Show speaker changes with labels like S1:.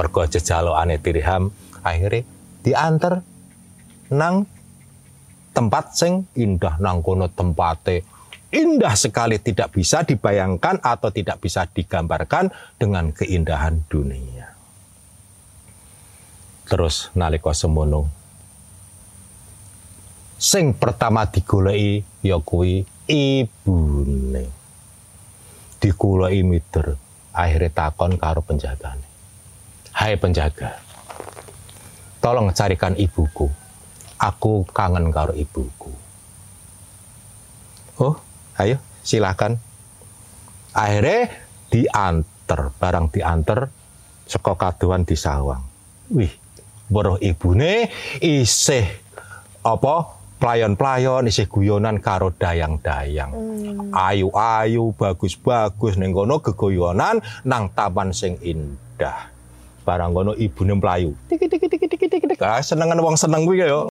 S1: mergo jejalukane dirham akhirnya diantar nang tempat sing indah nang kono tempate indah sekali tidak bisa dibayangkan atau tidak bisa digambarkan dengan keindahan dunia. Terus nalika semono sing pertama digoleki ya kuwi ibune. Digoleki mider, akhirnya takon karo penjagane. Hai penjaga, tolong carikan ibuku. Aku kangen karo ibuku. Oh, ayo silakan. Akhirnya diantar, barang diantar saka kaduan di sawang. Wih, weruh ibune isih apa playon-playon isih guyonan karo dayang-dayang. Ayu-ayu, bagus-bagus ning kono gegoyonan nang taman sing indah. Barang kono ibune mlayu. Tiki tiki tiki tiki tiki. Ah, senengan wong seneng kuwi ya.